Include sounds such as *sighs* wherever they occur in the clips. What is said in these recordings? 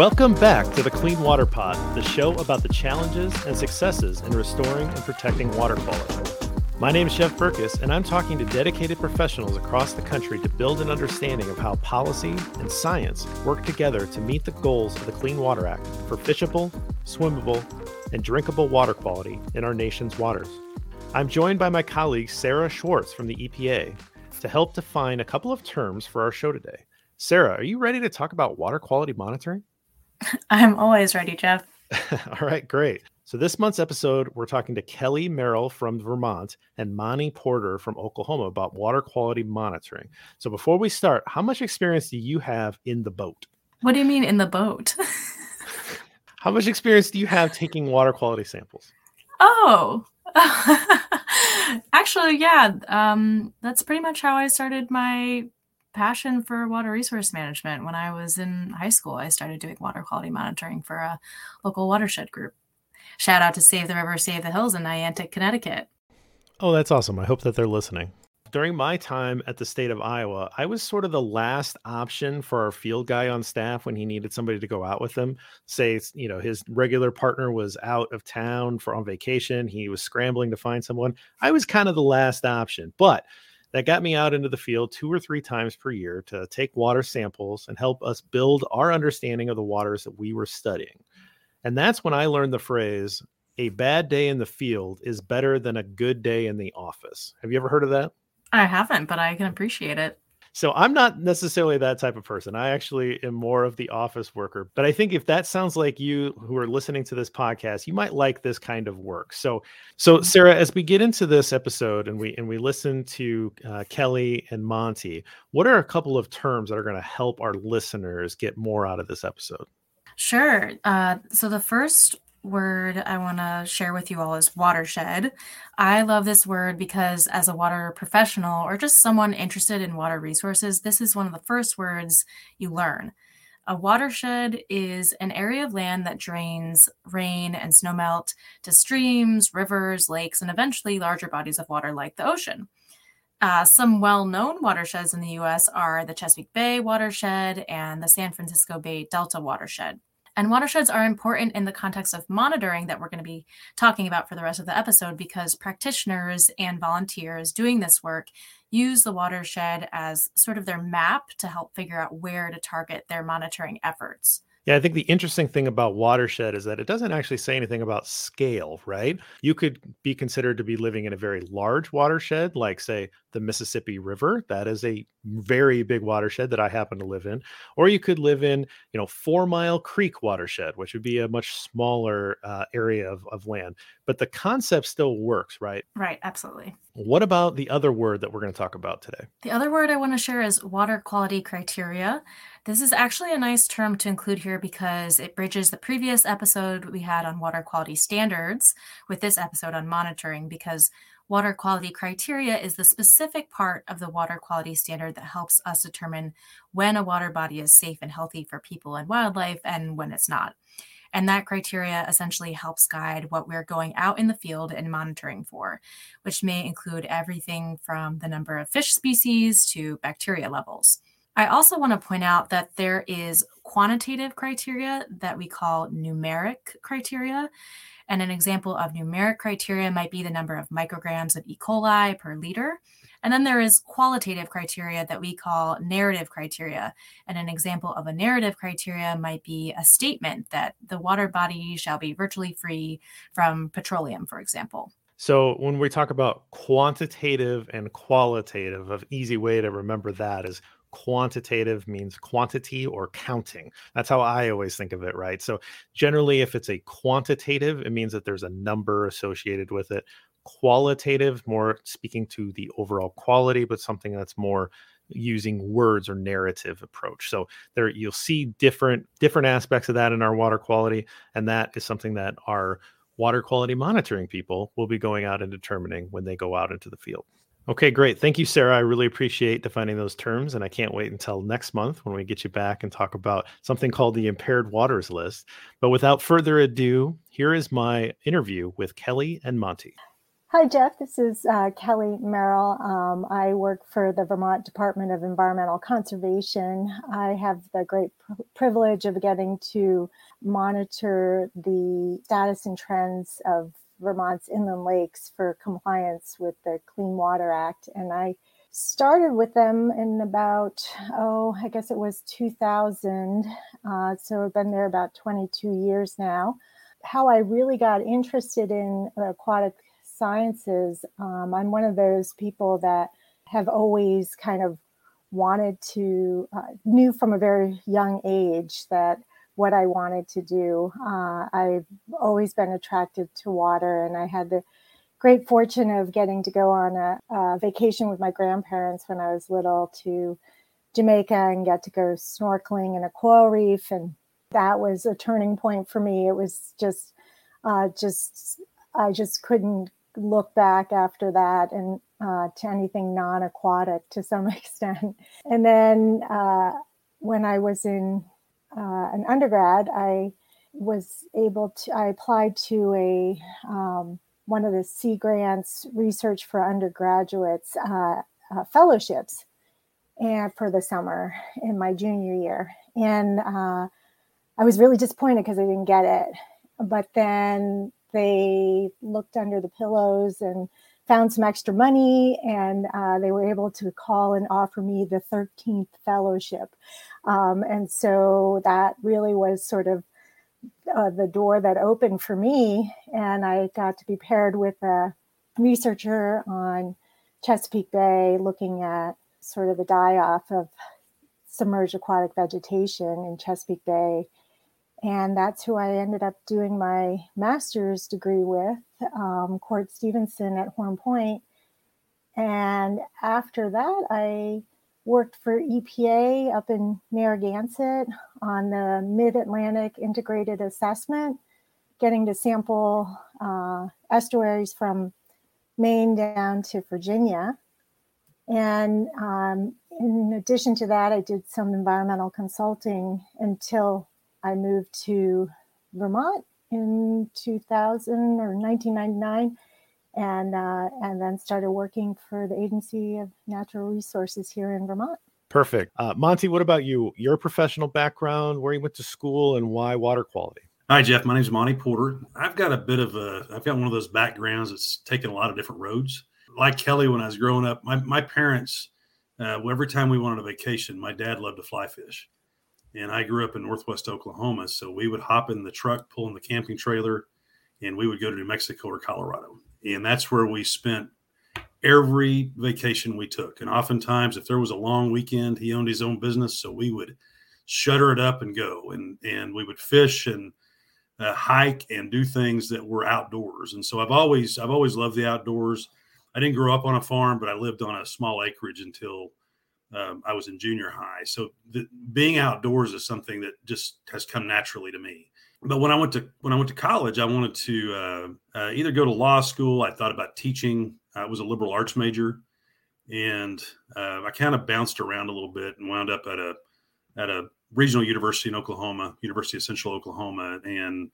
Welcome back to the Clean Water Pod, the show about the challenges and successes in restoring and protecting water quality. My name is Jeff Berckes, and I'm talking to dedicated professionals across the country to build an understanding of how policy and science work together to meet the goals of the Clean Water Act for fishable, swimmable, and drinkable water quality in our nation's waters. I'm joined by my colleague Sarah Schwartz from the EPA to help define a couple of terms for our show today. Sarah, are you ready to talk about water quality monitoring? *laughs* I'm always ready, Jeff. *laughs* All right, great. So, this month's episode, we're talking to Kellie Merrell from Vermont and Monty Porter from Oklahoma about water quality monitoring. So, before we start, how much experience do you have in the boat? What do you mean in the boat? *laughs* how much experience do you have taking water quality samples? Oh, actually, yeah. Um, that's pretty much how I started my passion for water resource management. When I was in high school, I started doing water quality monitoring for a local watershed group. Shout out to Save the River, Save the Hills in Niantic, Connecticut. Oh, that's awesome. I hope that they're listening. During my time at the state of Iowa, I was sort of the last option for our field guy on staff when he needed somebody to go out with him. Say, you know, his regular partner was out of town for on vacation, he was scrambling to find someone. I was kind of the last option, but that got me out into the field two or three times per year to take water samples and help us build our understanding of the waters that we were studying. And that's when I learned the phrase, a bad day in the field is better than a good day in the office. Have you ever heard of that? I haven't, but I can appreciate it. So I'm not necessarily that type of person. I actually am more of the office worker. But I think if that sounds like you who are listening to this podcast, you might like this kind of work. So so mm-hmm. Sarah, as we get into this episode and we and we listen to uh, Kellie and Monty, what are a couple of terms that are going to help our listeners get more out of this episode? Sure. Uh, so the first word I want to share with you all is watershed. I love this word because, as a water professional or just someone interested in water resources, this is one of the first words you learn. A watershed is an area of land that drains rain and snowmelt to streams, rivers, lakes, and eventually larger bodies of water like the ocean. Uh, some well known watersheds in the US are the Chesapeake Bay watershed and the San Francisco Bay Delta watershed. And watersheds are important in the context of monitoring that we're going to be talking about for the rest of the episode because practitioners and volunteers doing this work use the watershed as sort of their map to help figure out where to target their monitoring efforts. Yeah, I think the interesting thing about watershed is that it doesn't actually say anything about scale, right? You could be considered to be living in a very large watershed, like, say, the Mississippi River. That is a very big watershed that I happen to live in. Or you could live in, you know, Four Mile Creek watershed, which would be a much smaller uh, area of, of land. But the concept still works, right? Right, absolutely. What about the other word that we're going to talk about today? The other word I want to share is water quality criteria. This is actually a nice term to include here because it bridges the previous episode we had on water quality standards with this episode on monitoring because water quality criteria is the specific part of the water quality standard that helps us determine when a water body is safe and healthy for people and wildlife and when it's not. And that criteria essentially helps guide what we're going out in the field and monitoring for, which may include everything from the number of fish species to bacteria levels. I also want to point out that there is quantitative criteria that we call numeric criteria. And an example of numeric criteria might be the number of micrograms of E. coli per liter. And then there is qualitative criteria that we call narrative criteria. And an example of a narrative criteria might be a statement that the water body shall be virtually free from petroleum, for example. So when we talk about quantitative and qualitative, an easy way to remember that is quantitative means quantity or counting. That's how I always think of it, right? So generally, if it's a quantitative, it means that there's a number associated with it. Qualitative, more speaking to the overall quality, but something that's more using words or narrative approach. So there you'll see different different aspects of that in our water quality, and that is something that our water quality monitoring people will be going out and determining when they go out into the field. Okay, great. Thank you, Sarah. I really appreciate defining those terms. And I can't wait until next month when we get you back and talk about something called the Impaired Waters List. But without further ado, here is my interview with Kellie and Monty. Hi, Jeff. This is uh, Kellie Merrell. Um, I work for the Vermont Department of Environmental Conservation. I have the great pr- privilege of getting to monitor the status and trends of Vermont's inland lakes for compliance with the Clean Water Act. And I started with them in about, oh, I guess it was 2000. Uh, so I've been there about 22 years now. How I really got interested in aquatic sciences, um, I'm one of those people that have always kind of wanted to, uh, knew from a very young age that what I wanted to do. Uh, I've always been attracted to water, and I had the great fortune of getting to go on a, a, vacation with my grandparents when I was little to Jamaica and get to go snorkeling in a coral reef, and that was a turning point for me. It was just, uh, just I just couldn't look back after that and uh, to anything non-aquatic to some *laughs* extent. And then uh, when I was in uh, an undergrad, I was able to. I applied to a um, one of the Sea Grants research for undergraduates uh, uh, fellowships, and for the summer in my junior year, and uh, I was really disappointed because I didn't get it. But then they looked under the pillows and found some extra money and uh, they were able to call and offer me the 13th fellowship. Um, and so that really was sort of uh, the door that opened for me and i got to be paired with a researcher on chesapeake bay looking at sort of the die off of submerged aquatic vegetation in chesapeake bay and that's who I ended up doing my master's degree with, um, Court Stevenson at Horn Point. And after that, I worked for EPA up in Narragansett on the Mid Atlantic Integrated Assessment, getting to sample uh, estuaries from Maine down to Virginia. And um, in addition to that, I did some environmental consulting until I moved to Vermont in 2000 or 1999 and uh, and then started working for the Agency of Natural Resources here in Vermont. Perfect. Uh, Monty, what about you? Your professional background, where you went to school, and why water quality? Hi, Jeff. My name is Monty Porter. I've got a bit of a, I've got one of those backgrounds that's taken a lot of different roads. Like Kellie, when I was growing up, my, my parents, uh, every time we went on a vacation, my dad loved to fly fish and I grew up in Northwest Oklahoma. So we would hop in the truck, pull in the camping trailer, and we would go to New Mexico or Colorado. And that's where we spent every vacation we took. And oftentimes, if there was a long weekend, he owned his own business. So we would shutter it up and go. And, and we would fish and uh, hike and do things that were outdoors. And so I've always, I've always loved the outdoors. I didn't grow up on a farm, but I lived on a small acreage until um, I was in junior high. So the, being outdoors is something that just has come naturally to me. But when I went to when I went to college, I wanted to uh, uh, either go to law school. I thought about teaching. I was a liberal arts major, and uh, I kind of bounced around a little bit and wound up at a at a regional university in Oklahoma, University of Central Oklahoma, and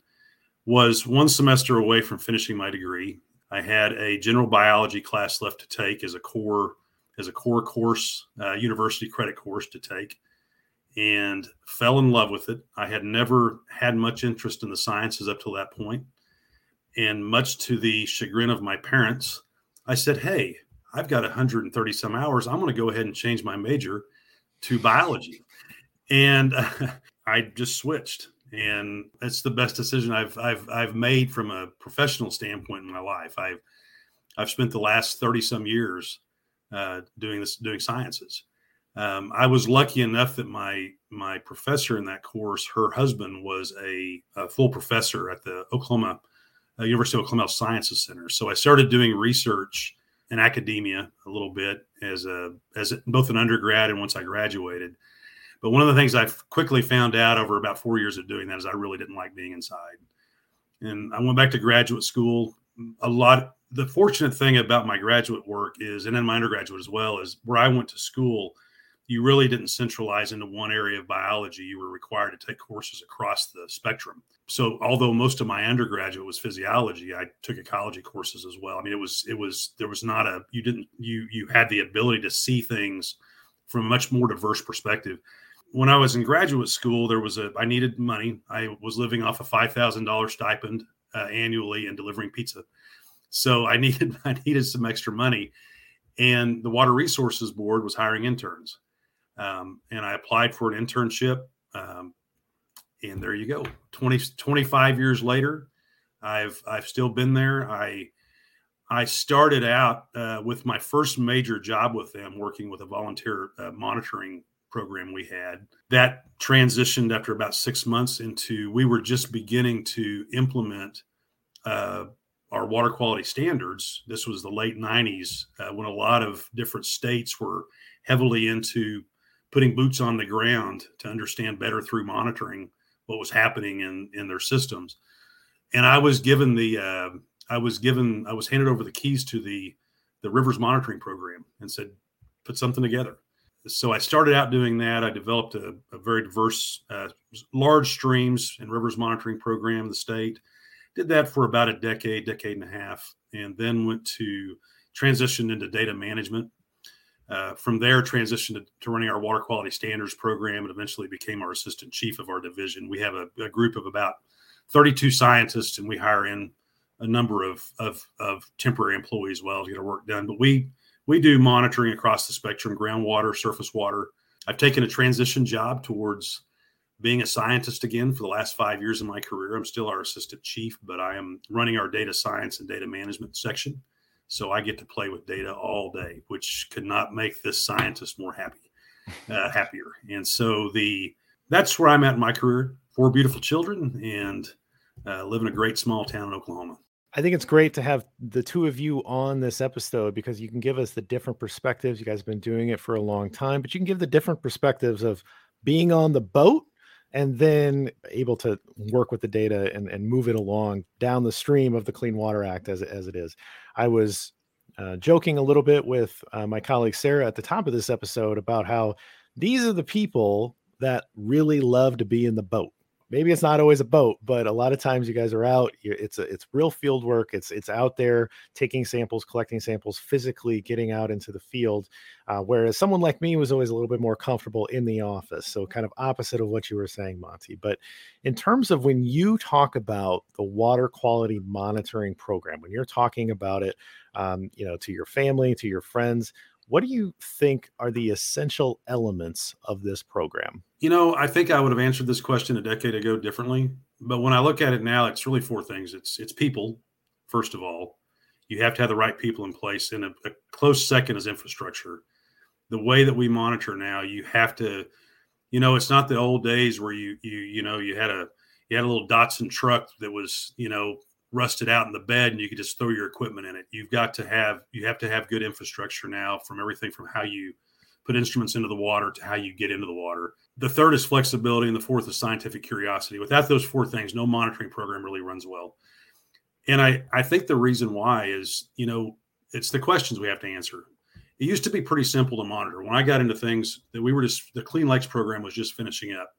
was one semester away from finishing my degree. I had a general biology class left to take as a core as a core course, uh, university credit course to take, and fell in love with it. I had never had much interest in the sciences up till that point, and much to the chagrin of my parents, I said, "Hey, I've got 130 some hours. I'm going to go ahead and change my major to biology," and uh, *laughs* I just switched. And that's the best decision I've I've I've made from a professional standpoint in my life. I've I've spent the last 30 some years uh, doing this, doing sciences. Um, I was lucky enough that my my professor in that course, her husband was a, a full professor at the Oklahoma uh, University of Oklahoma Sciences Center. So I started doing research in academia a little bit as a as both an undergrad and once I graduated. But one of the things I quickly found out over about four years of doing that is I really didn't like being inside. And I went back to graduate school. A lot the fortunate thing about my graduate work is, and then my undergraduate as well, is where I went to school, you really didn't centralize into one area of biology. You were required to take courses across the spectrum. so although most of my undergraduate was physiology, I took ecology courses as well. I mean, it was it was there was not a you didn't you you had the ability to see things from a much more diverse perspective. When I was in graduate school, there was a I needed money. I was living off a five thousand dollars stipend uh, annually and delivering pizza, so I *laughs* needed I needed some extra money, and the Water Resources Board was hiring interns, um, and I applied for an internship. Um, and there you go. 20 25 years later i've i've still been there. I i started out uh, with my first major job with them working with a volunteer uh, monitoring program we had. That transitioned after about six months into we were just beginning to implement uh, our water quality standards this was the late 90s uh, when a lot of different states were heavily into putting boots on the ground to understand better through monitoring what was happening in in their systems. And I was given the uh, I was given I was handed over the keys to the the rivers monitoring program and said put something together. So I started out doing that. I developed a, a very diverse, uh, large streams and rivers monitoring program in the state. Did that for about a decade, decade and a half, and then went to transition into data management uh, from there, transitioned to, to, running our water quality standards program and eventually became our assistant chief of our division. We have a, a group of about 32 scientists, and we hire in a number of, of, of temporary employees as well to get our work done. But we we do monitoring across the spectrum: groundwater, surface water. I've taken a transition job towards being a scientist again for the last five years of my career. I'm still our assistant chief, but I am running our data science and data management section. So I get to play with data all day, which could not make this scientist more happy, *laughs* uh, happier. And so the that's where I'm at in my career. Four beautiful children and uh, live in a great small town in Oklahoma. I think it's great to have the two of you on this episode because you can give us the different perspectives. You guys have been doing it for a long time, but you can give the different perspectives of being on the boat and then able to work with the data and, and move it along down the stream of the Clean Water Act as, as it is. I was uh, joking a little bit with uh, my colleague Sarah at the top of this episode about how these are the people that really love to be in the boat maybe it's not always a boat but a lot of times you guys are out it's a, it's real field work it's it's out there taking samples collecting samples physically getting out into the field uh, whereas someone like me was always a little bit more comfortable in the office so kind of opposite of what you were saying monty. But in terms of when you talk about the water quality monitoring program when you're talking about it um, you know to your family to your friends what do you think are the essential elements of this program? You know, I think I would have answered this question a decade ago differently, but when I look at it now, it's really four things. It's it's people, first of all. You have to have the right people in place, and a, a close second is infrastructure. The way that we monitor now, you have to, you know, it's not the old days where you you you know you had a you had a little Datsun truck that was you know rusted out in the bed and you could just throw your equipment in it. You've got to have you have to have good infrastructure now from everything from how you put instruments into the water to how you get into the water. The third is flexibility and the fourth is scientific curiosity. Without those four things, no monitoring program really runs well. And I I think the reason why is, you know, it's the questions we have to answer. It used to be pretty simple to monitor. When I got into things that we were just the Clean Lakes program was just finishing up.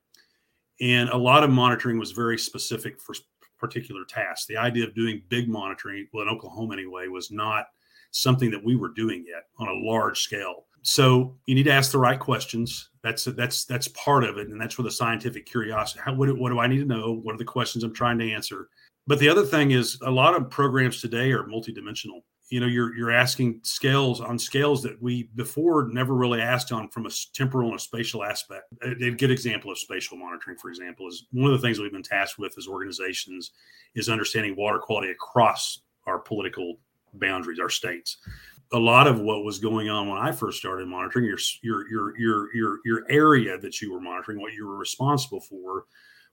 And a lot of monitoring was very specific for particular task. The idea of doing big monitoring, well, in Oklahoma anyway, was not something that we were doing yet on a large scale. So you need to ask the right questions. That's that's that's part of it, and that's where the scientific curiosity. How what, what do I need to know? What are the questions I'm trying to answer? But the other thing is, a lot of programs today are multidimensional you know you're you're asking scales on scales that we before never really asked on from a temporal and a spatial aspect. A, good example of spatial monitoring for example is one of the things we've been tasked with as organizations is understanding water quality across our political boundaries our states. A lot of what was going on when i first started monitoring your your your your your, your area that you were monitoring what you were responsible for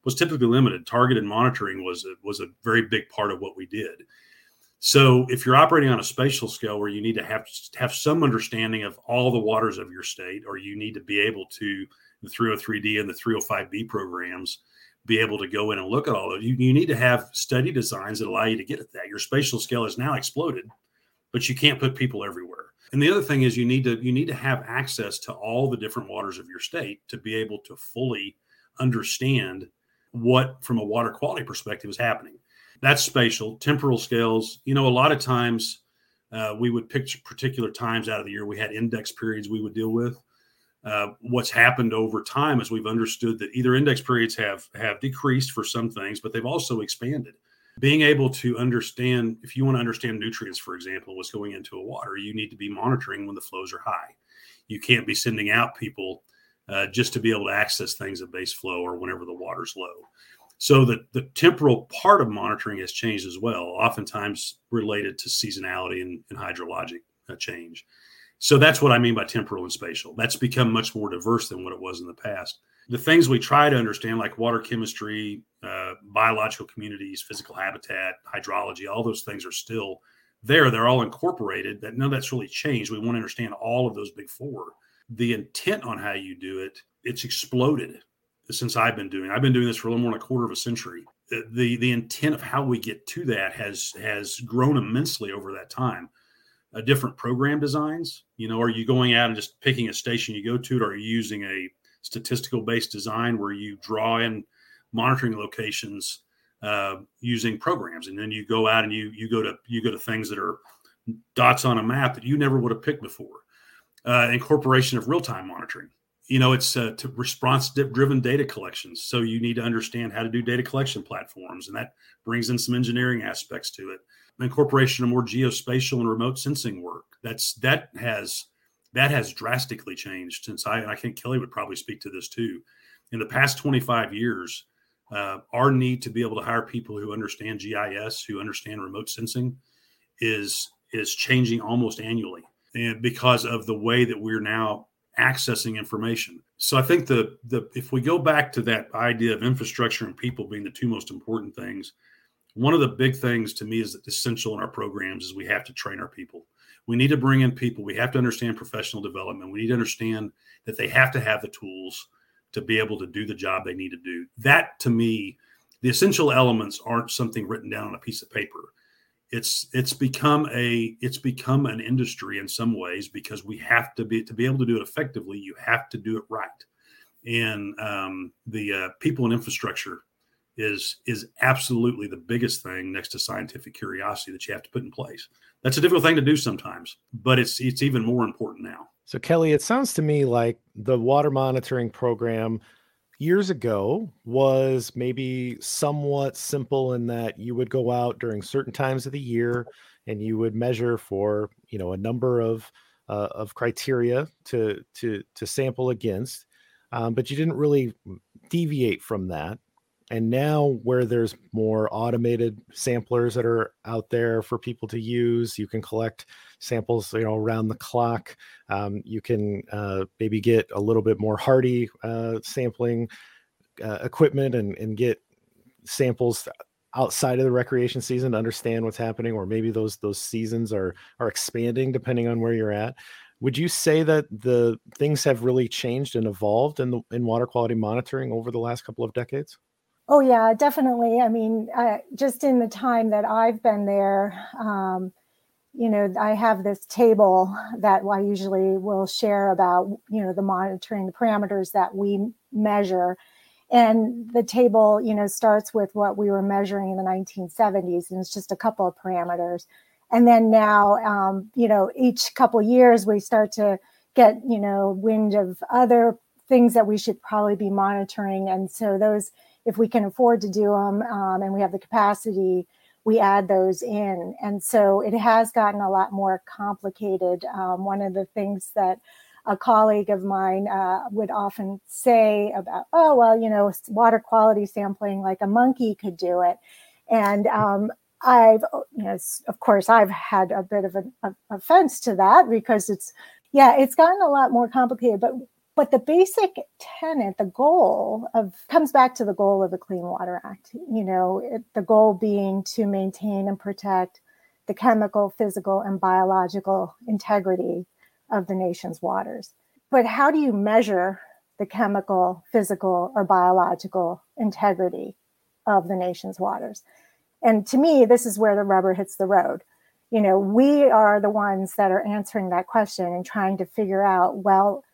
was typically limited. Targeted monitoring was a, was a very big part of what we did so if you're operating on a spatial scale where you need to have have some understanding of all the waters of your state, or you need to be able to the 303D and the 305B programs be able to go in and look at all of you, you need to have study designs that allow you to get at that. Your spatial scale has now exploded, but you can't put people everywhere. And the other thing is you need to you need to have access to all the different waters of your state to be able to fully understand what from a water quality perspective is happening. That's spatial, temporal scales. You know, a lot of times uh, we would pick particular times out of the year. We had index periods we would deal with. Uh, what's happened over time is we've understood that either index periods have have decreased for some things, but they've also expanded. Being able to understand, if you want to understand nutrients, for example, what's going into a water, you need to be monitoring when the flows are high. You can't be sending out people uh, just to be able to access things at base flow or whenever the water's low. So the, the temporal part of monitoring has changed as well, oftentimes related to seasonality and, and hydrologic uh, change. So that's what I mean by temporal and spatial. That's become much more diverse than what it was in the past. The things we try to understand, like water chemistry, uh, biological communities, physical habitat, hydrology, all those things are still there. They're all incorporated. That none of that's really changed. We want to understand all of those big four. The intent on how you do it, it's exploded since I've been doing. I've been doing this for a little more than a quarter of a century. The the intent of how we get to that has has grown immensely over that time. Uh, different program designs, you know, are you going out and just picking a station you go to, or are you using a statistical based design where you draw in monitoring locations uh, using programs, and then you go out and you you go to you go to things that are dots on a map that you never would have picked before. Uh, incorporation of real time monitoring you know it's uh, response driven data collections. So you need to understand how to do data collection platforms and that brings in some engineering aspects to it. Incorporation of more geospatial and remote sensing work. That's that has that has drastically changed since i i think kellie would probably speak to this too. In the past 25 years uh, our need to be able to hire people who understand gis who understand remote sensing is is changing almost annually. And because of the way that we're now accessing information. So I think the the if we go back to that idea of infrastructure and people being the two most important things, one of the big things to me is essential in our programs is we have to train our people. We need to bring in people. We have to understand professional development. We need to understand that they have to have the tools to be able to do the job they need to do. That to me, the essential elements aren't something written down on a piece of paper it's it's become a it's become an industry in some ways because we have to be to be able to do it effectively you have to do it right. And um, the uh, people and infrastructure is is absolutely the biggest thing next to scientific curiosity that you have to put in place. That's a difficult thing to do sometimes but it's it's even more important now. So kellie it sounds to me like the water monitoring program years ago was maybe somewhat simple in that you would go out during certain times of the year and you would measure for you know a number of uh, of criteria to to to sample against um, but you didn't really deviate from that. And now where there's more automated samplers that are out there for people to use you can collect samples you know around the clock. Um, you can uh, maybe get a little bit more hardy uh, sampling uh, equipment and, and get samples outside of the recreation season to understand what's happening or maybe those those seasons are are expanding depending on where you're at. Would you say that the things have really changed and evolved in the in water quality monitoring over the last couple of decades? Oh yeah, definitely. I mean, uh, just in the time that I've been there, um, you know, I have this table that I usually will share about, you know, the monitoring, the parameters that we measure. And the table, you know, starts with what we were measuring in the 1970s, and it's just a couple of parameters. And then now, um, you know, each couple years we start to get, you know, wind of other things that we should probably be monitoring. And so those if we can afford to do them um, and we have the capacity, we add those in. And so it has gotten a lot more complicated. Um, one of the things that a colleague of mine uh, would often say about, oh, well, you know, water quality sampling, like a monkey could do it. And um, I've, you know, of course, I've had a bit of an offense to that because it's, yeah, it's gotten a lot more complicated. But but the basic tenet, the goal of comes back to the goal of the Clean Water Act. You know, it, the goal being to maintain and protect the chemical, physical, and biological integrity of the nation's waters. But how do you measure the chemical, physical, or biological integrity of the nation's waters? And to me, this is where the rubber hits the road. You know, we are the ones that are answering that question and trying to figure out, well,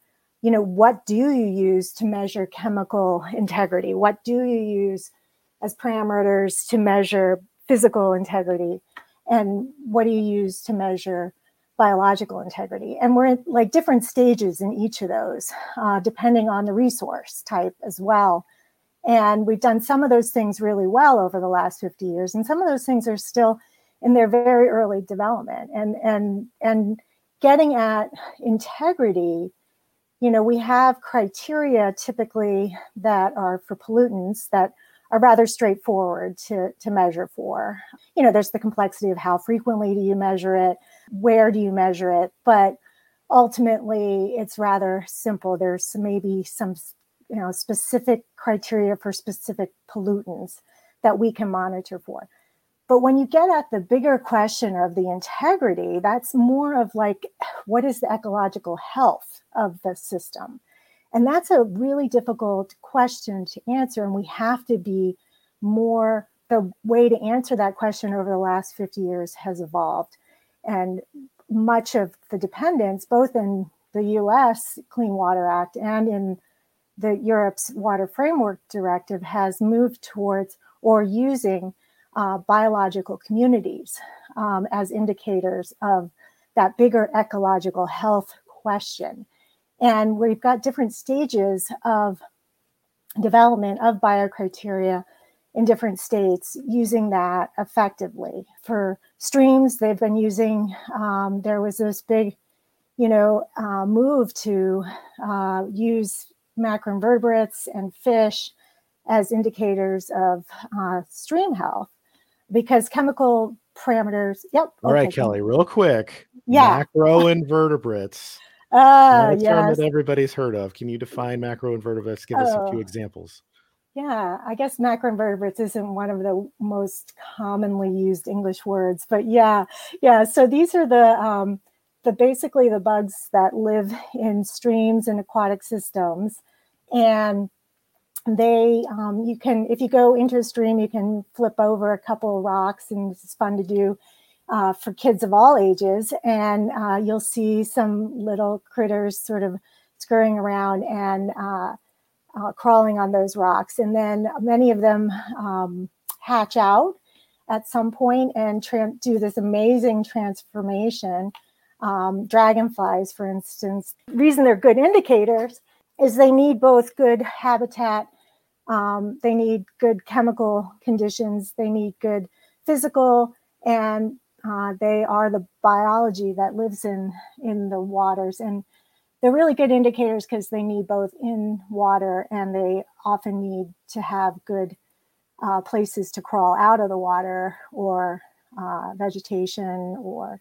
you know, what do you use to measure chemical integrity? What do you use as parameters to measure physical integrity? And what do you use to measure biological integrity? And we're in like different stages in each of those, uh, depending on the resource type as well. And we've done some of those things really well over the last 50 years, and some of those things are still in their very early development. And and and getting at integrity, you know, we have criteria typically that are for pollutants that are rather straightforward to, to measure for. You know, there's the complexity of how frequently do you measure it, where do you measure it, but ultimately it's rather simple. There's maybe some you know specific criteria for specific pollutants that we can monitor for. But when you get at the bigger question of the integrity, that's more of like, what is the ecological health of the system? And that's a really difficult question to answer. And we have to be more, the way to answer that question over the last 50 years has evolved. And much of the dependence, both in the US Clean Water Act and in the Europe's Water Framework Directive, has moved towards or using uh, biological communities um, as indicators of that bigger ecological health question. And we've got different stages of development of biocriteria in different states using that effectively. For streams, they've been using, um, there was this big, you know, uh, move to uh, use macroinvertebrates and fish as indicators of uh, stream health because chemical parameters. Yep. All okay. right, Kellie, real quick. Yeah. Macroinvertebrates. *laughs* Uh, yes. term that everybody's heard of. Can you define macroinvertebrates? Give us a few oh. examples. Yeah, I guess macroinvertebrates isn't one of the most commonly used English words, but yeah, yeah. So these are the um, the basically the bugs that live in streams and aquatic systems, and they um, you can if you go into a stream you can flip over a couple rocks and it's fun to do uh, for kids of all ages and uh, you'll see some little critters sort of scurrying around and uh, uh crawling on those rocks and then many of them um, hatch out at some point and tra- do this amazing transformation um, dragonflies for instance. Reason they're good indicators is they need both good habitat, um, they need good chemical conditions, they need good physical, and uh, they are the biology that lives in in the waters. And they're really good indicators because they need both in water and they often need to have good uh, places to crawl out of the water or uh, vegetation or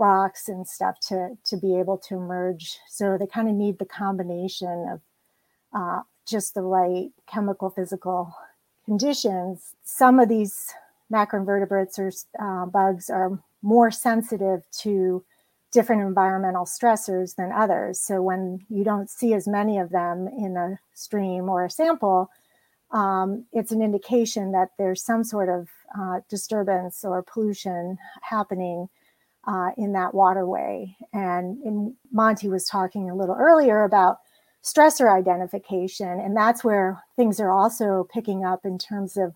rocks and stuff to to be able to emerge. So they kind of need the combination of uh, just the right chemical physical conditions. Some of these macroinvertebrates or uh, bugs are more sensitive to different environmental stressors than others. So when you don't see as many of them in a stream or a sample, um, it's an indication that there's some sort of uh, disturbance or pollution happening uh, in that waterway. And Monty was talking a little earlier about stressor identification, and that's where things are also picking up in terms of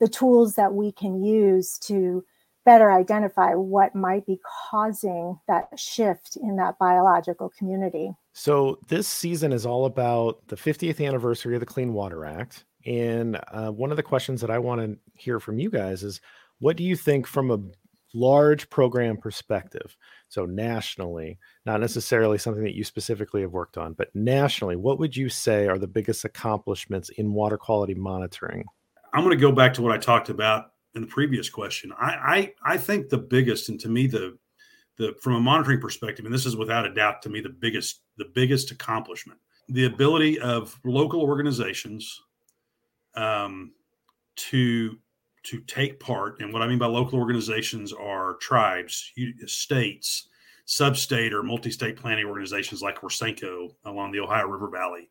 the tools that we can use to better identify what might be causing that shift in that biological community. So, this season is all about the 50th anniversary of the Clean Water Act. And uh, one of the questions that I want to hear from you guys is what do you think from a large program perspective. So, nationally, not necessarily something that you specifically have worked on, but nationally, what would you say are the biggest accomplishments in water quality monitoring? I'm going to go back to what I talked about in the previous question. I, I, I think the biggest, and to me, the the from a monitoring perspective, and this is without a doubt to me the biggest the biggest accomplishment, the ability of local organizations um, to to take part. And what I mean by local organizations are tribes, states, sub-state or multi-state planning organizations like ORSANCO along the Ohio River Valley,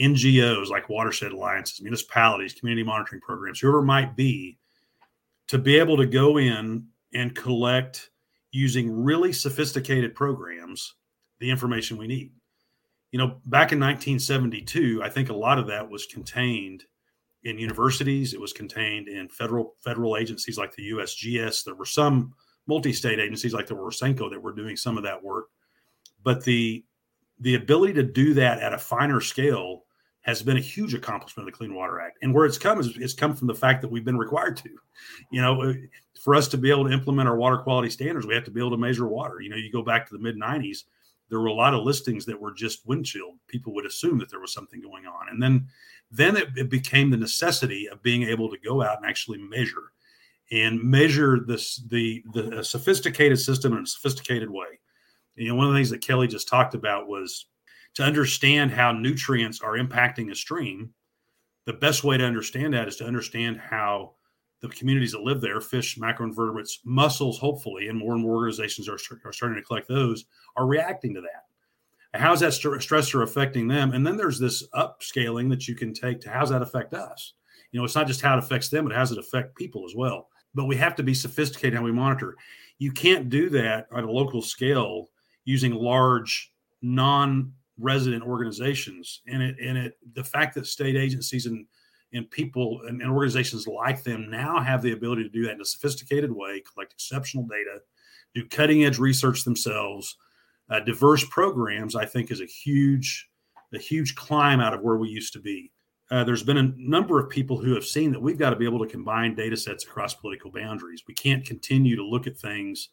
NGOs like Watershed Alliances, municipalities, community monitoring programs, whoever might be, to be able to go in and collect using really sophisticated programs the information we need. You know, back in 1972, I think a lot of that was contained in universities. It was contained in federal federal agencies like the USGS. There were some multi-state agencies like the ORSANCO that were doing some of that work. But the the ability to do that at a finer scale has been a huge accomplishment of the Clean Water Act. And where it's come is it's come from the fact that we've been required to. You know, uh, for us to be able to implement our water quality standards, we have to be able to measure water. You know, you go back to the mid 90s, there were a lot of listings that were just windshield. People would assume that there was something going on. And then then it, it became the necessity of being able to go out and actually measure and measure this the the sophisticated system in a sophisticated way. You know, one of the things that Kellie just talked about was to understand how nutrients are impacting a stream. The best way to understand that is to understand how the communities that live there, fish, macroinvertebrates, mussels, hopefully, and more and more organizations are, are starting to collect those, are reacting to that. How's that st- stressor affecting them? And then there's this upscaling that you can take to how's that affect us? You know, it's not just how it affects them, but how does it affect people as well? But we have to be sophisticated how we monitor. You can't do that at a local scale using large non-resident organizations. And it and it the fact that state agencies and and people and, and organizations like them now have the ability to do that in a sophisticated way, collect exceptional data, do cutting edge research themselves uh, diverse programs, I think, is a huge, a huge climb out of where we used to be. Uh, there's been a number of people who have seen that we've got to be able to combine data sets across political boundaries. We can't continue to look at things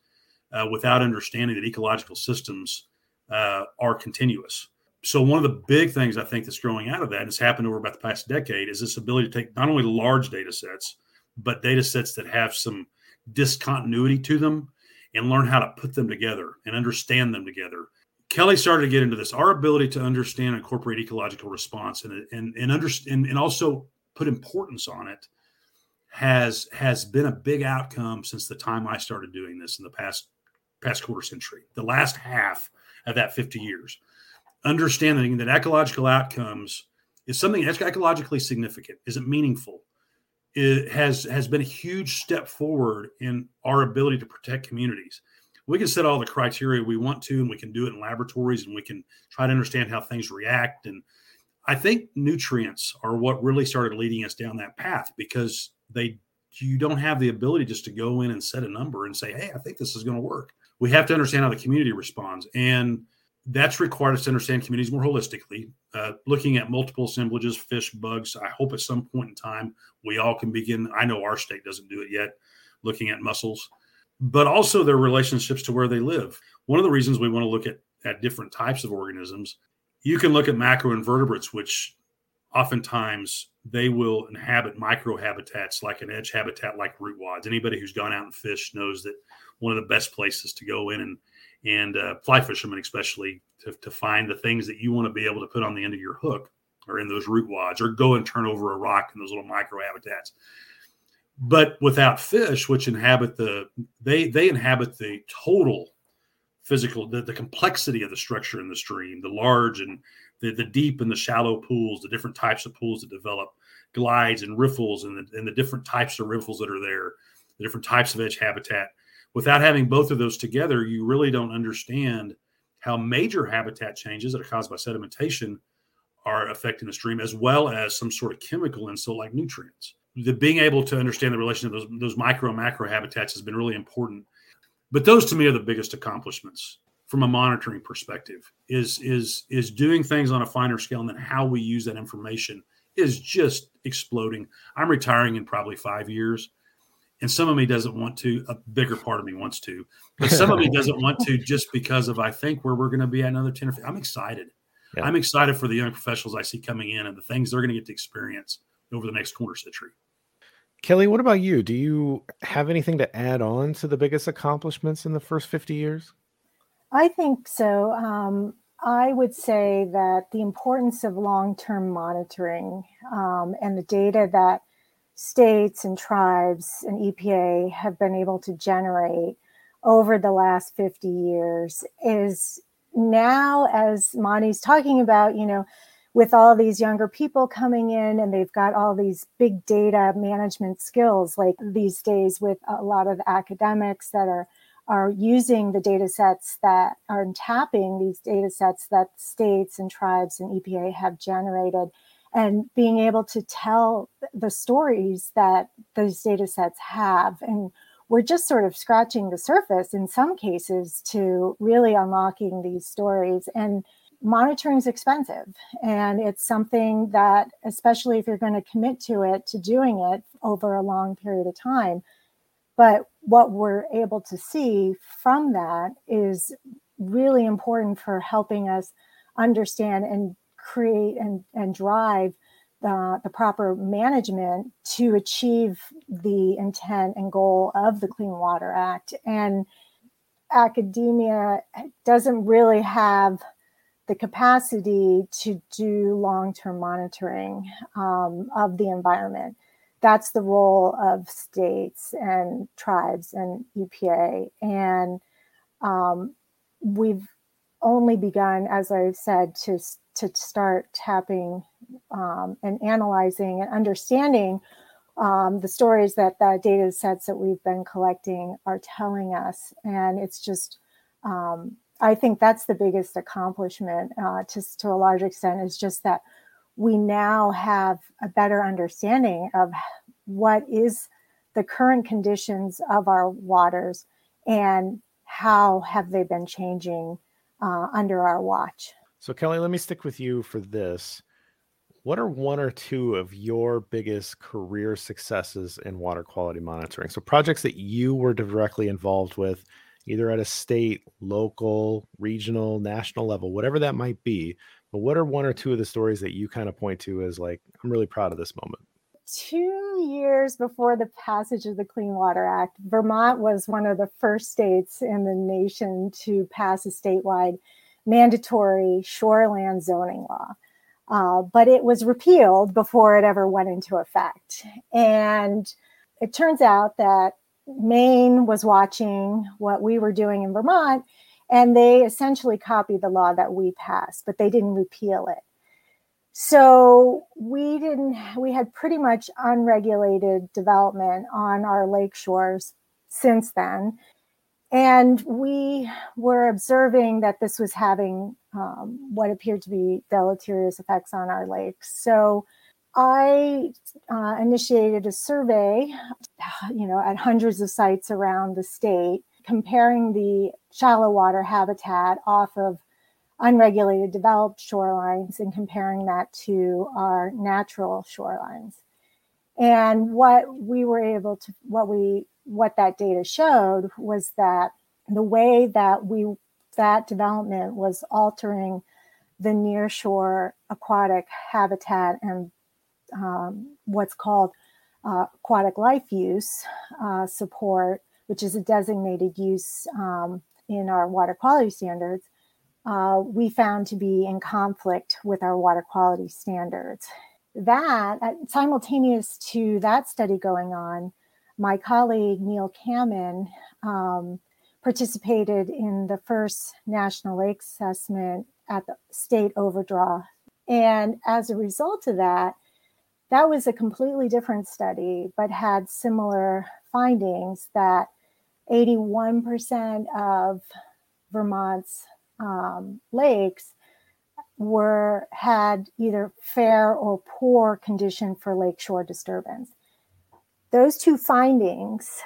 uh, without understanding that ecological systems uh, are continuous. So, one of the big things I think that's growing out of that, and it's happened over about the past decade, is this ability to take not only large data sets, but data sets that have some discontinuity to them and learn how to put them together and understand them together. Kellie started to get into this. Our ability to understand and incorporate ecological response and and and understand and also put importance on it has has been a big outcome since the time I started doing this in the past past quarter century. The last half of that 50 years. Understanding that ecological outcomes is something that's ecologically significant. Is it meaningful? It has has been a huge step forward in our ability to protect communities. We can set all the criteria we want to, and we can do it in laboratories, and we can try to understand how things react. And I think nutrients are what really started leading us down that path because they you don't have the ability just to go in and set a number and say, "Hey, I think this is going to work." We have to understand how the community responds, and that's required us to understand communities more holistically, uh, looking at multiple assemblages, fish, bugs. I hope at some point in time we all can begin. I know our state doesn't do it yet, looking at mussels, but also their relationships to where they live. One of the reasons we want to look at, at different types of organisms, you can look at macroinvertebrates, which oftentimes they will inhabit microhabitats like an edge habitat like root wads. Anybody who's gone out and fished knows that one of the best places to go in and and uh, fly fishermen especially to, to find the things that you want to be able to put on the end of your hook or in those root wads or go and turn over a rock in those little micro habitats but without fish which inhabit the they they inhabit the total physical the, the complexity of the structure in the stream the large and the, the deep and the shallow pools the different types of pools that develop glides and riffles and the, and the different types of riffles that are there the different types of edge habitat without having both of those together, you really don't understand how major habitat changes that are caused by sedimentation are affecting the stream, as well as some sort of chemical insult like nutrients. The being able to understand the relation of those, those micro and macro habitats has been really important. But those to me are the biggest accomplishments from a monitoring perspective is is is doing things on a finer scale and then how we use that information is just exploding. I'm retiring in probably five years and some of me doesn't want to a bigger part of me wants to but some of me *laughs* doesn't want to just because of i think where we're going to be at another 10 or 15 i'm excited. Yeah. i'm excited for the young professionals i see coming in and the things they're going to get to experience over the next quarter century. Kellie what about you? Do you have anything to add on to the biggest accomplishments in the first 50 years? I think so. Um, I would say that the importance of long term monitoring um, and the data that states and tribes and EPA have been able to generate over the last 50 years is now, as Monty's talking about, you know, with all these younger people coming in and they've got all these big data management skills, like these days with a lot of academics that are are using the data sets that are tapping these data sets that states and tribes and EPA have generated and being able to tell the stories that those data sets have. And we're just sort of scratching the surface in some cases to really unlocking these stories. And monitoring is expensive. And it's something that, especially if you're going to commit to it, to doing it over a long period of time. But what we're able to see from that is really important for helping us understand and create and, and drive the, the proper management to achieve the intent and goal of the Clean Water Act. And academia doesn't really have the capacity to do long term monitoring um, of the environment. That's the role of states and tribes and EPA. And um, we've only begun, as I've said, to, to start tapping um, and analyzing and understanding um, the stories that the data sets that we've been collecting are telling us. And it's just um, I think that's the biggest accomplishment, uh, to, to a large extent, is just that we now have a better understanding of what is the current conditions of our waters and how have they been changing uh, under our watch. So, Kellie, let me stick with you for this. What are one or two of your biggest career successes in water quality monitoring? So, projects that you were directly involved with either at a state, local, regional, national level, whatever that might be. But what are one or two of the stories that you kind of point to as like, I'm really proud of this moment? Two years before the passage of the Clean Water Act, Vermont was one of the first states in the nation to pass a statewide mandatory shoreland zoning law. Uh, but it was repealed before it ever went into effect. And it turns out that Maine was watching what we were doing in Vermont, and they essentially copied the law that we passed, but they didn't repeal it. So we didn't, we had pretty much unregulated development on our lake shores since then. And we were observing that this was having um, what appeared to be deleterious effects on our lakes. So I uh, initiated a survey, *sighs* you know, at hundreds of sites around the state, comparing the shallow water habitat off of unregulated developed shorelines and comparing that to our natural shorelines. And what we were able to, what we, what that data showed was that the way that we, that development was altering the nearshore aquatic habitat and um, what's called uh, aquatic life use uh, support, which is a designated use um, in our water quality standards, uh, we found to be in conflict with our water quality standards. That, simultaneous to that study going on, my colleague Neil Kamman um, participated in the first national lake assessment at the state overdraw. And as a result of that, that was a completely different study, but had similar findings that 81% of Vermont's um, lakes were had either fair or poor condition for lakeshore disturbance. Those two findings,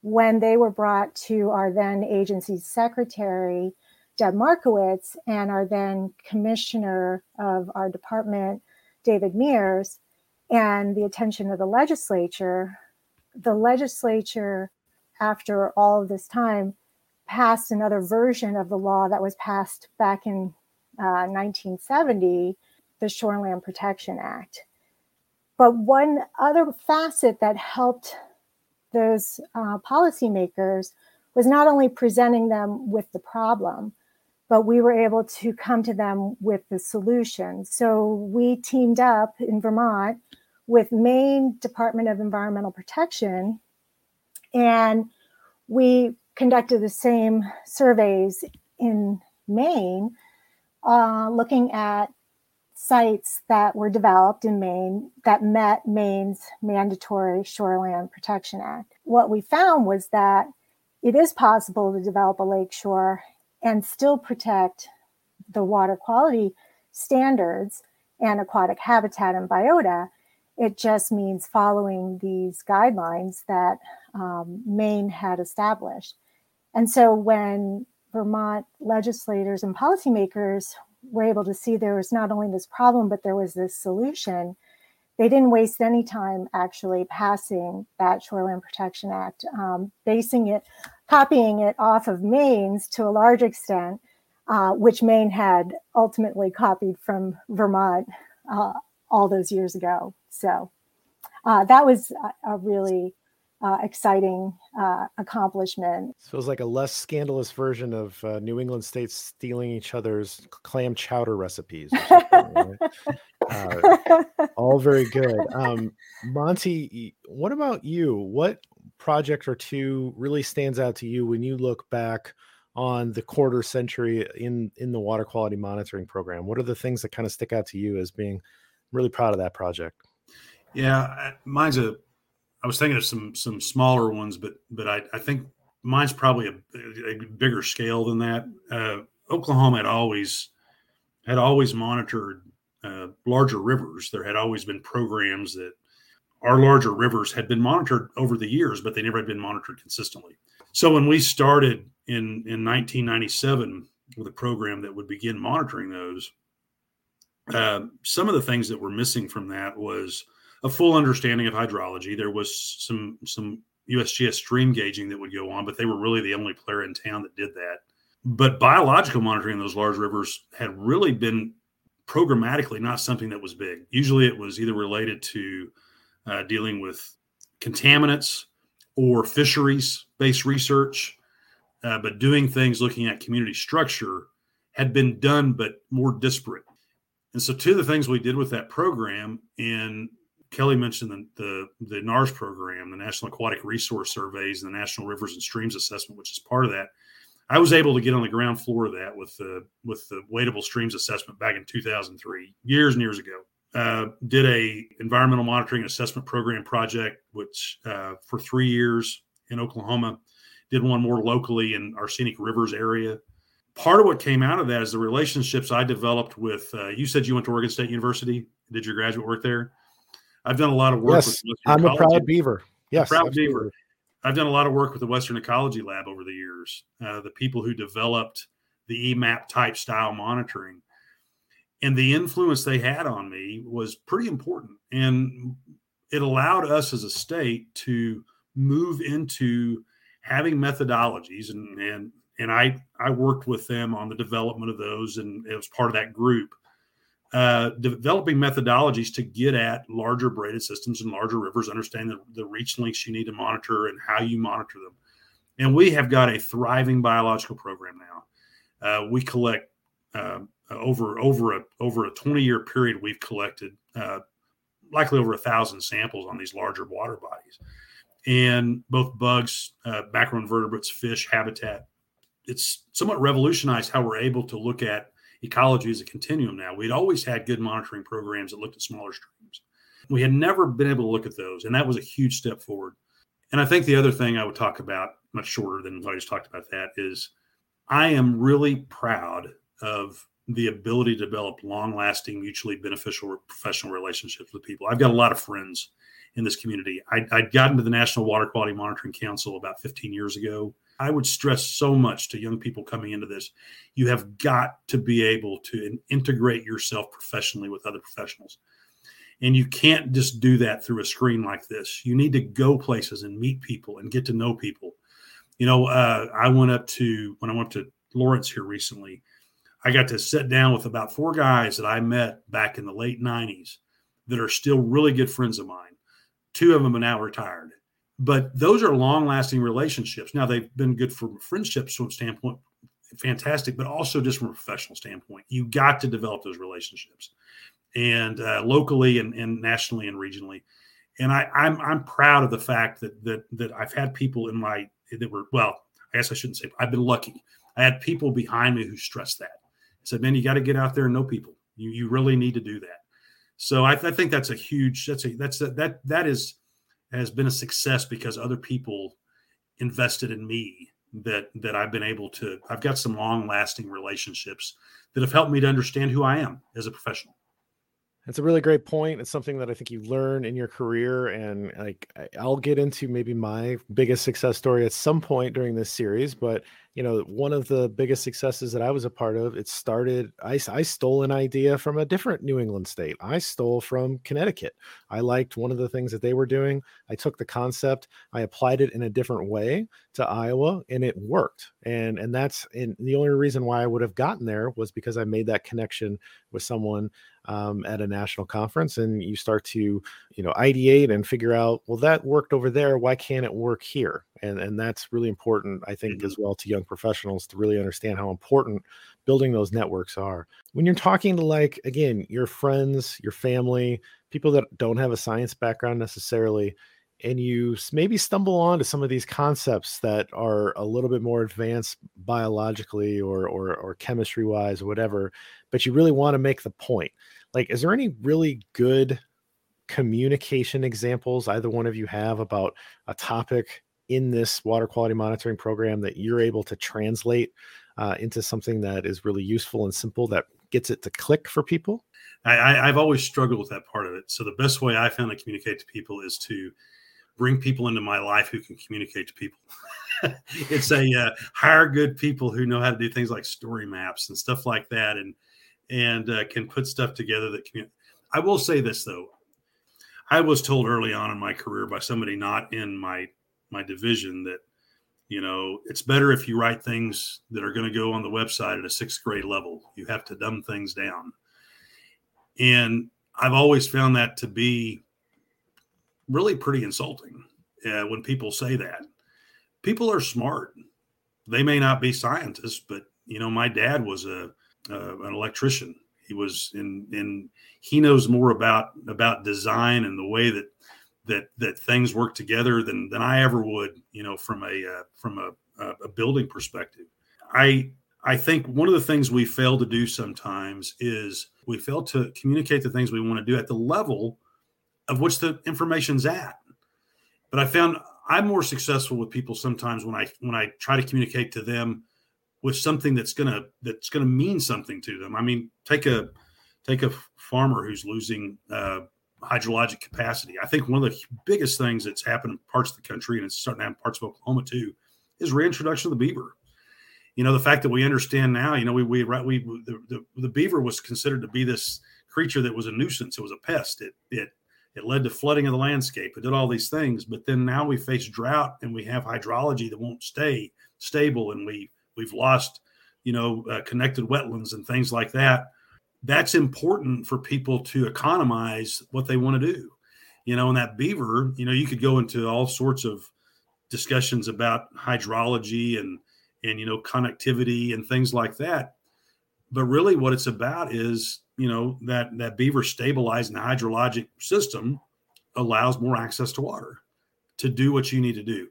when they were brought to our then agency secretary, Deb Markowitz, and our then commissioner of our department, David Mears, and the attention of the legislature, the legislature, after all of this time, passed another version of the law that was passed back in uh, 1970, the Shoreland Protection Act. But one other facet that helped those uh, policymakers was not only presenting them with the problem, but we were able to come to them with the solution. So we teamed up in Vermont with Maine Department of Environmental Protection, and we conducted the same surveys in Maine, uh, looking at sites that were developed in Maine that met Maine's mandatory Shoreland Protection Act. What we found was that it is possible to develop a lakeshore and still protect the water quality standards and aquatic habitat and biota. It just means following these guidelines that um, Maine had established. And so when Vermont legislators and policymakers were able to see there was not only this problem, but there was this solution, they didn't waste any time actually passing that Shoreland Protection Act, um, basing it, copying it off of Maine's to a large extent, uh, which Maine had ultimately copied from Vermont uh, all those years ago. So uh, that was a really uh, exciting uh, accomplishment. feels like a less scandalous version of uh, New England states stealing each other's clam chowder recipes. *laughs* Right? Uh, all very good. Um, Monty, what about you? What project or two really stands out to you when you look back on the quarter century in in the water quality monitoring program? What are the things that kind of stick out to you as being really proud of that project? Yeah, mine's a I was thinking of some some smaller ones, but but I, I think mine's probably a, a bigger scale than that. Uh, Oklahoma had always had always monitored uh, larger rivers. There had always been programs that our larger rivers had been monitored over the years, but they never had been monitored consistently. So when we started in in 1997 with a program that would begin monitoring those, uh, some of the things that were missing from that was a full understanding of hydrology. There was some some USGS stream gauging that would go on, but they were really the only player in town that did that. But biological monitoring in those large rivers had really been programmatically not something that was big. Usually, it was either related to uh, dealing with contaminants or fisheries based research, uh, but doing things looking at community structure had been done, but more disparate. And so, two of the things we did with that program, and Kellie mentioned the, the, the NARS program, the National Aquatic Resource Surveys, and the National Rivers and Streams Assessment, which is part of that. I was able to get on the ground floor of that with the with the Wadeable Streams Assessment back in 2003, years and years ago. Uh, did a environmental monitoring assessment program project, which uh, for three years in Oklahoma. Did one more locally in our scenic rivers area. Part of what came out of that is the relationships I developed with. Uh, you said you went to Oregon State University. Did your graduate work there? I've done a lot of work. Yes, I'm a proud beaver. Yes, proud absolutely. beaver. I've done a lot of work with the Western Ecology Lab over the years. Uh, the people who developed the EMAP type style monitoring, and the influence they had on me was pretty important, and it allowed us as a state to move into having methodologies, and and and I I worked with them on the development of those, and it was part of that group uh, developing methodologies to get at larger braided systems and larger rivers, understand the, the reach lengths you need to monitor and how you monitor them. And we have got a thriving biological program now. Uh, we collect uh, over over a over a 20 year period. We've collected uh, likely over a thousand samples on these larger water bodies, and both bugs, uh, macroinvertebrates, fish, habitat. It's somewhat revolutionized how we're able to look at ecology is a continuum now. We'd always had good monitoring programs that looked at smaller streams. We had never been able to look at those, and that was a huge step forward. And I think the other thing I would talk about, much shorter than what I just talked about, that is I am really proud of the ability to develop long lasting, mutually beneficial professional relationships with people. I've got a lot of friends in this community. I, would gotten to the National Water Quality Monitoring Council about 15 years ago. I would stress so much to young people coming into this. You have got to be able to integrate yourself professionally with other professionals. And you can't just do that through a screen like this. You need to go places and meet people and get to know people. You know, uh, I went up to, when I went to Lawrence here recently, I got to sit down with about four guys that I met back in the late 90s that are still really good friends of mine. Two of them are now retired but those are long lasting relationships. Now they've been good from a friendship standpoint, fantastic, but also just from a professional standpoint. You got to develop those relationships and uh, locally and, and nationally and regionally. And I, I'm I'm proud of the fact that that that I've had people in my that were well, I guess I shouldn't say I've been lucky. I had people behind me who stressed that. I said, man, you got to get out there and know people. You you really need to do that. So I, I think that's a huge that's a that's a, that that is has been a success because other people invested in me that that I've been able to I've got some long lasting relationships that have helped me to understand who I am as a professional. It's a really great point. It's something that I think you learn in your career, and like I'll get into maybe my biggest success story at some point during this series. But you know, one of the biggest successes that I was a part of, it started. I, I stole an idea from a different New England state. I stole from Connecticut. I liked one of the things that they were doing. I took the concept, I applied it in a different way to Iowa, and it worked. And and that's and the only reason why I would have gotten there was because I made that connection with someone um, at a national conference and you start to you know ideate and figure out well that worked over there why can't it work here? And and that's really important i think mm-hmm. as well to young professionals to really understand how important building those networks are. When you're talking to like again your friends your family people that don't have a science background necessarily and you maybe stumble onto some of these concepts that are a little bit more advanced biologically or or, or chemistry wise or whatever but you really want to make the point like is there any really good communication examples either one of you have about a topic in this water quality monitoring program that you're able to translate uh, into something that is really useful and simple that gets it to click for people? I, have always struggled with that part of it. So the best way i found to communicate to people is to bring people into my life who can communicate to people. *laughs* It's a uh, hire good people who know how to do things like story maps and stuff like that. And and uh, can put stuff together that can. I will say this though, I was told early on in my career by somebody not in my my division that you know it's better if you write things that are going to go on the website at a sixth grade level. You have to dumb things down, and I've always found that to be really pretty insulting uh, when people say that. People are smart. They may not be scientists, but you know, my dad was a uh, an electrician. He was in in he knows more about about design and the way that that that things work together than than I ever would. You know, from a uh, from a, a building perspective. I I think one of the things we fail to do sometimes is we fail to communicate the things we want to do at the level of which the information's at. But I found I'm more successful with people sometimes when I when I try to communicate to them with something that's gonna that's gonna mean something to them. I mean, take a take a farmer who's losing uh, hydrologic capacity. I think one of the biggest things that's happened in parts of the country, and it's starting to happen in parts of Oklahoma too, is reintroduction of the beaver. You know, the fact that we understand now, you know, we we we the, the, the beaver was considered to be this creature that was a nuisance. It was a pest. It it it led to flooding of the landscape. It did all these things, but then now we face drought and we have hydrology that won't stay stable, and we we've lost you know uh, connected wetlands and things like that that's important for people to economize what they want to do. You know and that beaver you know you could go into all sorts of discussions about hydrology and and you know connectivity and things like that. But really what it's about is you know that that beaver stabilizing the hydrologic system allows more access to water to do what you need to do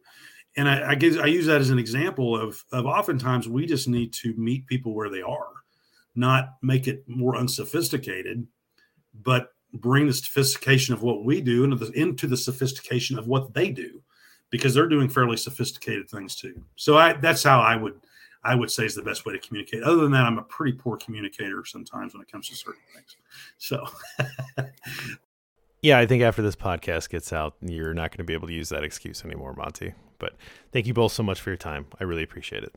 and I, I guess I use that as an example of of oftentimes we just need to meet people where they are, not make it more unsophisticated, but bring the sophistication of what we do into the into the sophistication of what they do, because they're doing fairly sophisticated things too. So I that's how I would I would say is the best way to communicate. Other than that, I'm a pretty poor communicator sometimes when it comes to certain things. So *laughs* Yeah, I think after this podcast gets out, you're not going to be able to use that excuse anymore, Monty. But thank you both so much for your time. I really appreciate it.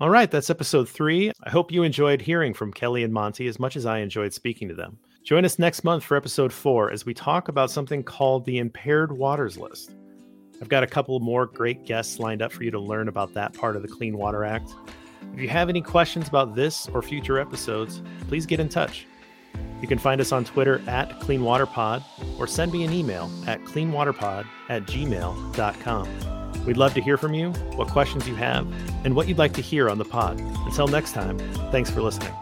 All right, that's episode three. I hope you enjoyed hearing from Kellie and Monty as much as I enjoyed speaking to them. Join us next month for episode four as we talk about something called the Impaired Waters List. I've got a couple more great guests lined up for you to learn about that part of the Clean Water Act. If you have any questions about this or future episodes, please get in touch. You can find us on Twitter at CleanWaterPod or send me an email at cleanwaterpod at gmail.com. We'd love to hear from you, what questions you have, and what you'd like to hear on the pod. Until next time, thanks for listening.